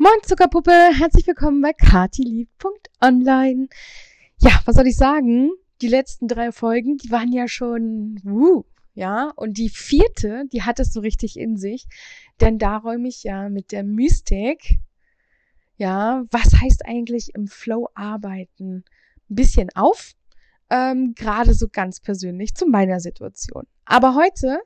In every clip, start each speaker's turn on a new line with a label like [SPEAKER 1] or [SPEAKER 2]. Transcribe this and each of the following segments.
[SPEAKER 1] Moin Zuckerpuppe, herzlich willkommen bei katilieb.online. Ja, was soll ich sagen? Die letzten drei Folgen, die waren ja schon, wuh, ja, und die vierte, die hat es so richtig in sich, denn da räume ich ja mit der Mystik, ja, was heißt eigentlich im Flow arbeiten, ein bisschen auf, ähm, gerade so ganz persönlich zu meiner Situation. Aber heute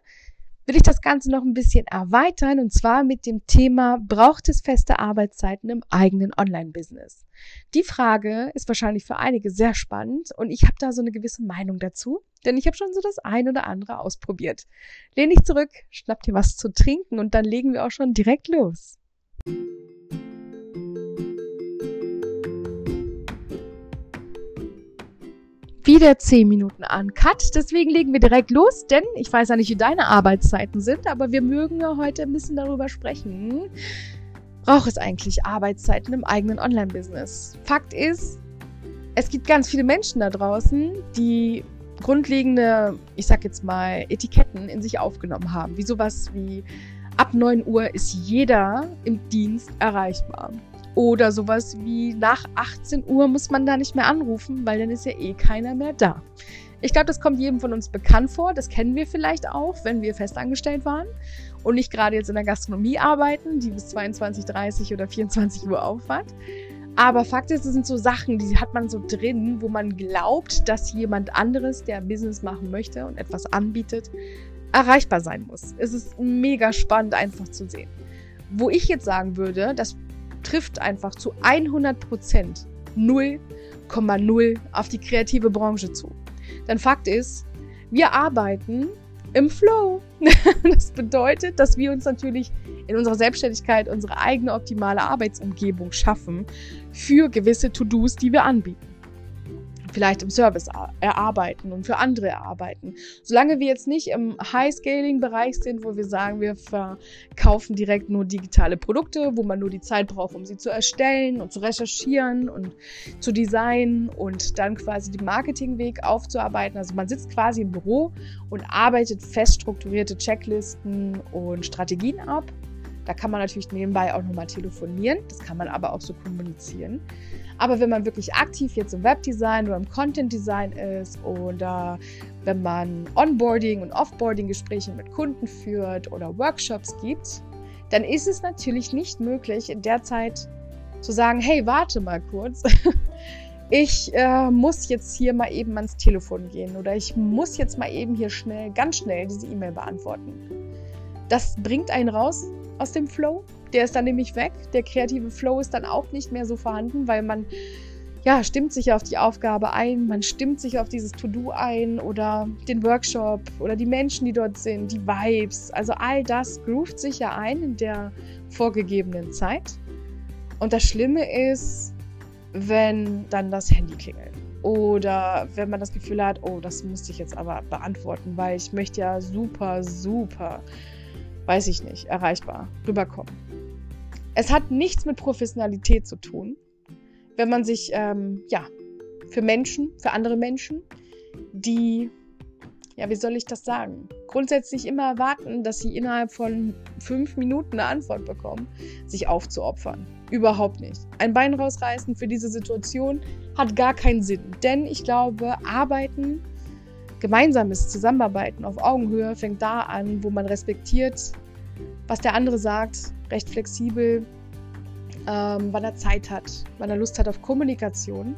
[SPEAKER 1] will ich das Ganze noch ein bisschen erweitern und zwar mit dem Thema, braucht es feste Arbeitszeiten im eigenen Online-Business? Die Frage ist wahrscheinlich für einige sehr spannend und ich habe da so eine gewisse Meinung dazu, denn ich habe schon so das ein oder andere ausprobiert. Lehn dich zurück, schnapp dir was zu trinken und dann legen wir auch schon direkt los. Wieder 10 Minuten an Cut. Deswegen legen wir direkt los, denn ich weiß ja nicht, wie deine Arbeitszeiten sind, aber wir mögen ja heute ein bisschen darüber sprechen. Braucht es eigentlich Arbeitszeiten im eigenen Online-Business? Fakt ist, es gibt ganz viele Menschen da draußen, die grundlegende, ich sag jetzt mal, Etiketten in sich aufgenommen haben. Wie sowas wie ab 9 Uhr ist jeder im Dienst erreichbar. Oder sowas wie nach 18 Uhr muss man da nicht mehr anrufen, weil dann ist ja eh keiner mehr da. Ich glaube, das kommt jedem von uns bekannt vor. Das kennen wir vielleicht auch, wenn wir festangestellt waren und nicht gerade jetzt in der Gastronomie arbeiten, die bis 22, 30 oder 24 Uhr aufhat. Aber Fakt ist, es sind so Sachen, die hat man so drin, wo man glaubt, dass jemand anderes, der Business machen möchte und etwas anbietet, erreichbar sein muss. Es ist mega spannend einfach zu sehen. Wo ich jetzt sagen würde, dass trifft einfach zu 100 Prozent 0,0 auf die kreative Branche zu. Denn Fakt ist, wir arbeiten im Flow. Das bedeutet, dass wir uns natürlich in unserer Selbstständigkeit unsere eigene optimale Arbeitsumgebung schaffen für gewisse To-Dos, die wir anbieten vielleicht im Service erarbeiten und für andere erarbeiten. Solange wir jetzt nicht im High-Scaling-Bereich sind, wo wir sagen, wir verkaufen direkt nur digitale Produkte, wo man nur die Zeit braucht, um sie zu erstellen und zu recherchieren und zu designen und dann quasi den Marketingweg aufzuarbeiten. Also man sitzt quasi im Büro und arbeitet fest strukturierte Checklisten und Strategien ab. Da kann man natürlich nebenbei auch nochmal telefonieren. Das kann man aber auch so kommunizieren. Aber wenn man wirklich aktiv jetzt im Webdesign oder im Content Design ist oder wenn man Onboarding und Offboarding Gespräche mit Kunden führt oder Workshops gibt, dann ist es natürlich nicht möglich, in der Zeit zu sagen, hey, warte mal kurz. Ich äh, muss jetzt hier mal eben ans Telefon gehen oder ich muss jetzt mal eben hier schnell, ganz schnell diese E-Mail beantworten. Das bringt einen raus aus dem Flow der ist dann nämlich weg. Der kreative Flow ist dann auch nicht mehr so vorhanden, weil man ja, stimmt sich auf die Aufgabe ein, man stimmt sich auf dieses To-Do ein oder den Workshop oder die Menschen, die dort sind, die Vibes. Also all das groovt sich ja ein in der vorgegebenen Zeit. Und das Schlimme ist, wenn dann das Handy klingelt. Oder wenn man das Gefühl hat, oh, das müsste ich jetzt aber beantworten, weil ich möchte ja super, super, weiß ich nicht, erreichbar rüberkommen. Es hat nichts mit Professionalität zu tun, wenn man sich, ähm, ja, für Menschen, für andere Menschen, die, ja, wie soll ich das sagen, grundsätzlich immer erwarten, dass sie innerhalb von fünf Minuten eine Antwort bekommen, sich aufzuopfern. Überhaupt nicht. Ein Bein rausreißen für diese Situation hat gar keinen Sinn. Denn ich glaube, Arbeiten, gemeinsames Zusammenarbeiten auf Augenhöhe fängt da an, wo man respektiert, was der andere sagt, recht flexibel, ähm, wann er Zeit hat, wann er Lust hat auf Kommunikation.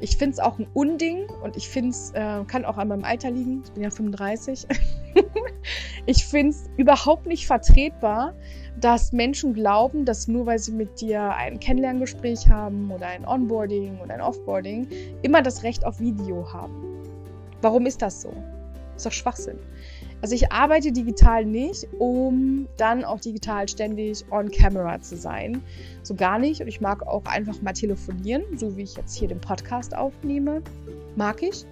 [SPEAKER 1] Ich finde es auch ein Unding und ich finde es, äh, kann auch an meinem Alter liegen, ich bin ja 35. ich finde es überhaupt nicht vertretbar, dass Menschen glauben, dass nur weil sie mit dir ein Kennenlerngespräch haben oder ein Onboarding oder ein Offboarding, immer das Recht auf Video haben. Warum ist das so? Ist doch Schwachsinn. Also ich arbeite digital nicht, um dann auch digital ständig on camera zu sein. So gar nicht. Und ich mag auch einfach mal telefonieren, so wie ich jetzt hier den Podcast aufnehme. Mag ich.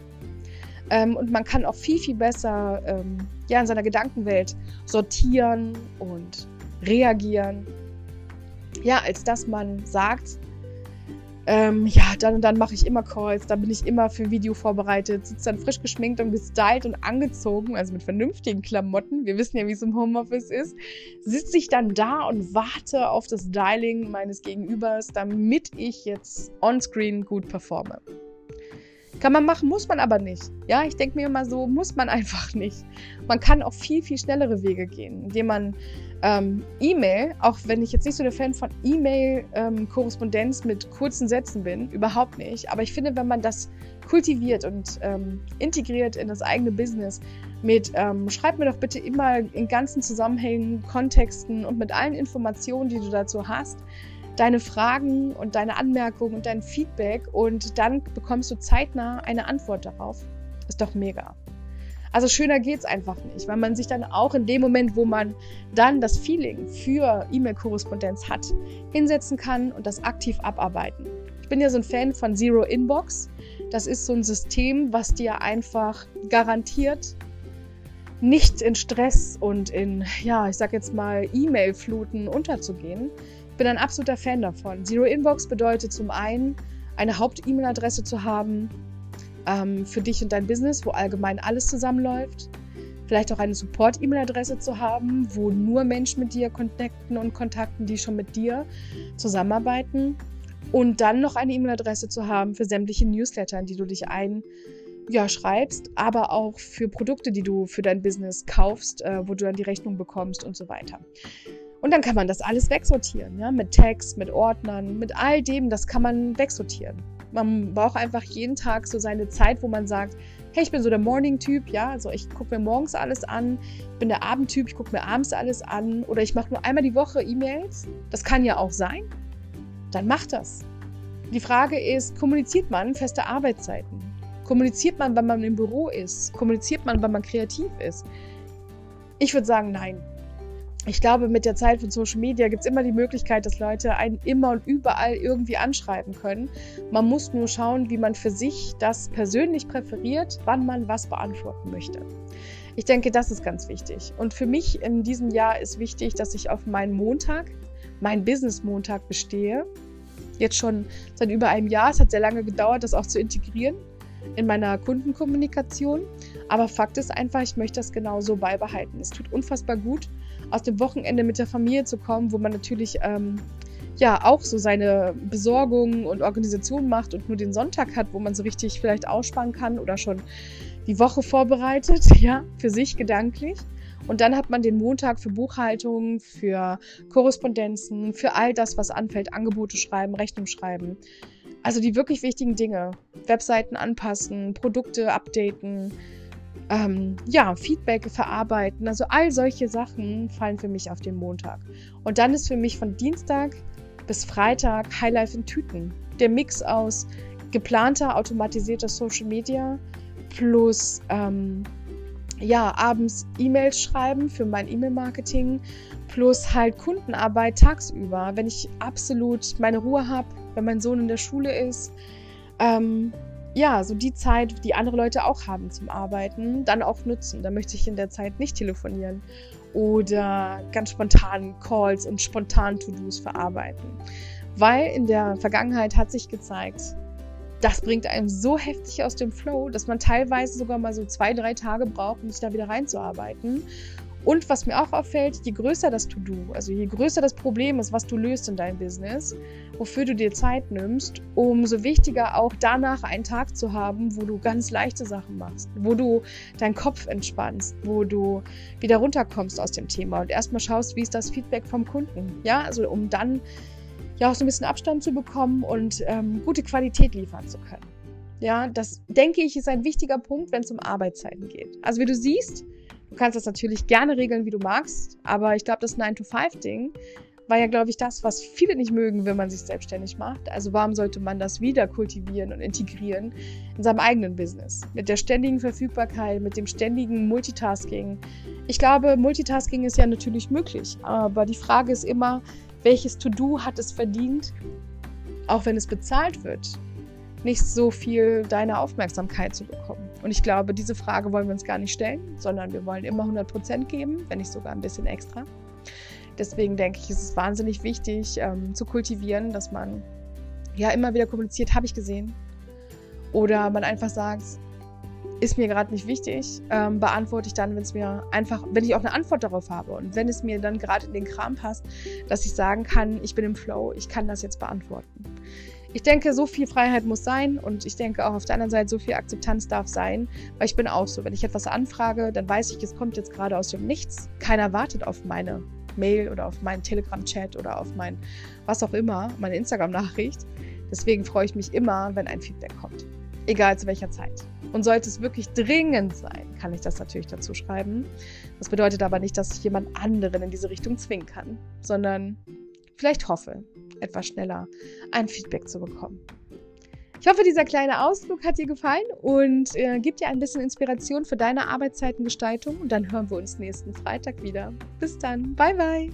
[SPEAKER 1] Ähm, und man kann auch viel, viel besser ähm, ja, in seiner Gedankenwelt sortieren und reagieren. Ja, als dass man sagt, Ähm, ja, dann und dann mache ich immer Calls, dann bin ich immer für Video vorbereitet, sitze dann frisch geschminkt und gestylt und angezogen, also mit vernünftigen Klamotten. Wir wissen ja, wie es im Homeoffice ist. Sitze ich dann da und warte auf das Styling meines Gegenübers, damit ich jetzt onscreen gut performe. Kann man machen, muss man aber nicht. Ja, ich denke mir immer so, muss man einfach nicht. Man kann auch viel, viel schnellere Wege gehen, indem man ähm, E-Mail, auch wenn ich jetzt nicht so der Fan von E-Mail-Korrespondenz ähm, mit kurzen Sätzen bin, überhaupt nicht. Aber ich finde, wenn man das kultiviert und ähm, integriert in das eigene Business mit, ähm, schreib mir doch bitte immer in ganzen Zusammenhängen, Kontexten und mit allen Informationen, die du dazu hast, deine Fragen und deine Anmerkungen und dein Feedback und dann bekommst du zeitnah eine Antwort darauf. Ist doch mega. Also schöner geht's einfach nicht, weil man sich dann auch in dem Moment, wo man dann das Feeling für E-Mail-Korrespondenz hat, hinsetzen kann und das aktiv abarbeiten. Ich bin ja so ein Fan von Zero Inbox. Das ist so ein System, was dir einfach garantiert, nicht in Stress und in, ja, ich sag jetzt mal, E-Mail-Fluten unterzugehen. Ich bin ein absoluter Fan davon. Zero Inbox bedeutet zum einen, eine Haupt-E-Mail-Adresse zu haben, ähm, für dich und dein Business, wo allgemein alles zusammenläuft. Vielleicht auch eine Support-E-Mail-Adresse zu haben, wo nur Menschen mit dir connecten und kontakten, die schon mit dir zusammenarbeiten. Und dann noch eine E-Mail-Adresse zu haben für sämtliche Newsletter, in die du dich ein ja, schreibst, aber auch für Produkte, die du für dein Business kaufst, äh, wo du dann die Rechnung bekommst und so weiter. Und dann kann man das alles wegsortieren, ja, mit Tags, mit Ordnern, mit all dem, das kann man wegsortieren. Man braucht einfach jeden Tag so seine Zeit, wo man sagt, hey, ich bin so der Morning-Typ, ja, also ich gucke mir morgens alles an, ich bin der Abend-Typ, ich gucke mir abends alles an oder ich mache nur einmal die Woche E-Mails. Das kann ja auch sein. Dann macht das. Die Frage ist, kommuniziert man feste Arbeitszeiten? Kommuniziert man, wenn man im Büro ist? Kommuniziert man, wenn man kreativ ist? Ich würde sagen, nein ich glaube, mit der Zeit von Social Media gibt es immer die Möglichkeit, dass Leute einen immer und überall irgendwie anschreiben können. Man muss nur schauen, wie man für sich das persönlich präferiert, wann man was beantworten möchte. Ich denke, das ist ganz wichtig. Und für mich in diesem Jahr ist wichtig, dass ich auf meinen Montag, meinen Business-Montag bestehe. Jetzt schon seit über einem Jahr. Es hat sehr lange gedauert, das auch zu integrieren in meiner Kundenkommunikation. Aber Fakt ist einfach, ich möchte das genauso beibehalten. Es tut unfassbar gut, aus dem Wochenende mit der Familie zu kommen, wo man natürlich ähm, ja auch so seine Besorgungen und Organisation macht und nur den Sonntag hat, wo man so richtig vielleicht ausspannen kann oder schon die Woche vorbereitet, ja, für sich gedanklich. Und dann hat man den Montag für Buchhaltung, für Korrespondenzen, für all das, was anfällt, Angebote schreiben, Rechnung schreiben. Also die wirklich wichtigen Dinge. Webseiten anpassen, Produkte updaten, ähm, ja, Feedback verarbeiten. Also all solche Sachen fallen für mich auf den Montag. Und dann ist für mich von Dienstag bis Freitag Highlife in Tüten. Der Mix aus geplanter, automatisierter Social Media plus ähm, ja, abends E-Mails schreiben für mein E-Mail-Marketing plus halt Kundenarbeit tagsüber, wenn ich absolut meine Ruhe habe, wenn mein Sohn in der Schule ist. Ähm, ja, so die Zeit, die andere Leute auch haben zum Arbeiten, dann auch nutzen. Da möchte ich in der Zeit nicht telefonieren oder ganz spontan Calls und spontan To-Dos verarbeiten. Weil in der Vergangenheit hat sich gezeigt, das bringt einem so heftig aus dem Flow, dass man teilweise sogar mal so zwei, drei Tage braucht, um sich da wieder reinzuarbeiten. Und was mir auch auffällt, je größer das To-Do, also je größer das Problem ist, was du löst in deinem Business, wofür du dir Zeit nimmst, umso wichtiger auch danach einen Tag zu haben, wo du ganz leichte Sachen machst, wo du deinen Kopf entspannst, wo du wieder runterkommst aus dem Thema und erstmal schaust, wie ist das Feedback vom Kunden. Ja, also um dann ja auch so ein bisschen Abstand zu bekommen und ähm, gute Qualität liefern zu können. Ja, das denke ich ist ein wichtiger Punkt, wenn es um Arbeitszeiten geht. Also wie du siehst, Du kannst das natürlich gerne regeln, wie du magst, aber ich glaube, das 9-to-5-Ding war ja, glaube ich, das, was viele nicht mögen, wenn man sich selbstständig macht. Also warum sollte man das wieder kultivieren und integrieren in seinem eigenen Business? Mit der ständigen Verfügbarkeit, mit dem ständigen Multitasking. Ich glaube, Multitasking ist ja natürlich möglich, aber die Frage ist immer, welches To-Do hat es verdient, auch wenn es bezahlt wird, nicht so viel deine Aufmerksamkeit zu bekommen. Und ich glaube, diese Frage wollen wir uns gar nicht stellen, sondern wir wollen immer 100 Prozent geben, wenn nicht sogar ein bisschen extra. Deswegen denke ich, ist es wahnsinnig wichtig ähm, zu kultivieren, dass man ja immer wieder kommuniziert, habe ich gesehen. Oder man einfach sagt, ist mir gerade nicht wichtig, ähm, beantworte ich dann, wenn es mir einfach, wenn ich auch eine Antwort darauf habe und wenn es mir dann gerade in den Kram passt, dass ich sagen kann, ich bin im Flow, ich kann das jetzt beantworten. Ich denke, so viel Freiheit muss sein und ich denke auch auf der anderen Seite, so viel Akzeptanz darf sein, weil ich bin auch so, wenn ich etwas anfrage, dann weiß ich, es kommt jetzt gerade aus dem Nichts. Keiner wartet auf meine Mail oder auf meinen Telegram-Chat oder auf mein was auch immer, meine Instagram-Nachricht. Deswegen freue ich mich immer, wenn ein Feedback kommt. Egal zu welcher Zeit. Und sollte es wirklich dringend sein, kann ich das natürlich dazu schreiben. Das bedeutet aber nicht, dass ich jemand anderen in diese Richtung zwingen kann, sondern vielleicht hoffe, etwas schneller ein Feedback zu bekommen. Ich hoffe, dieser kleine Ausflug hat dir gefallen und äh, gibt dir ein bisschen Inspiration für deine Arbeitszeitengestaltung. Und dann hören wir uns nächsten Freitag wieder. Bis dann. Bye, bye.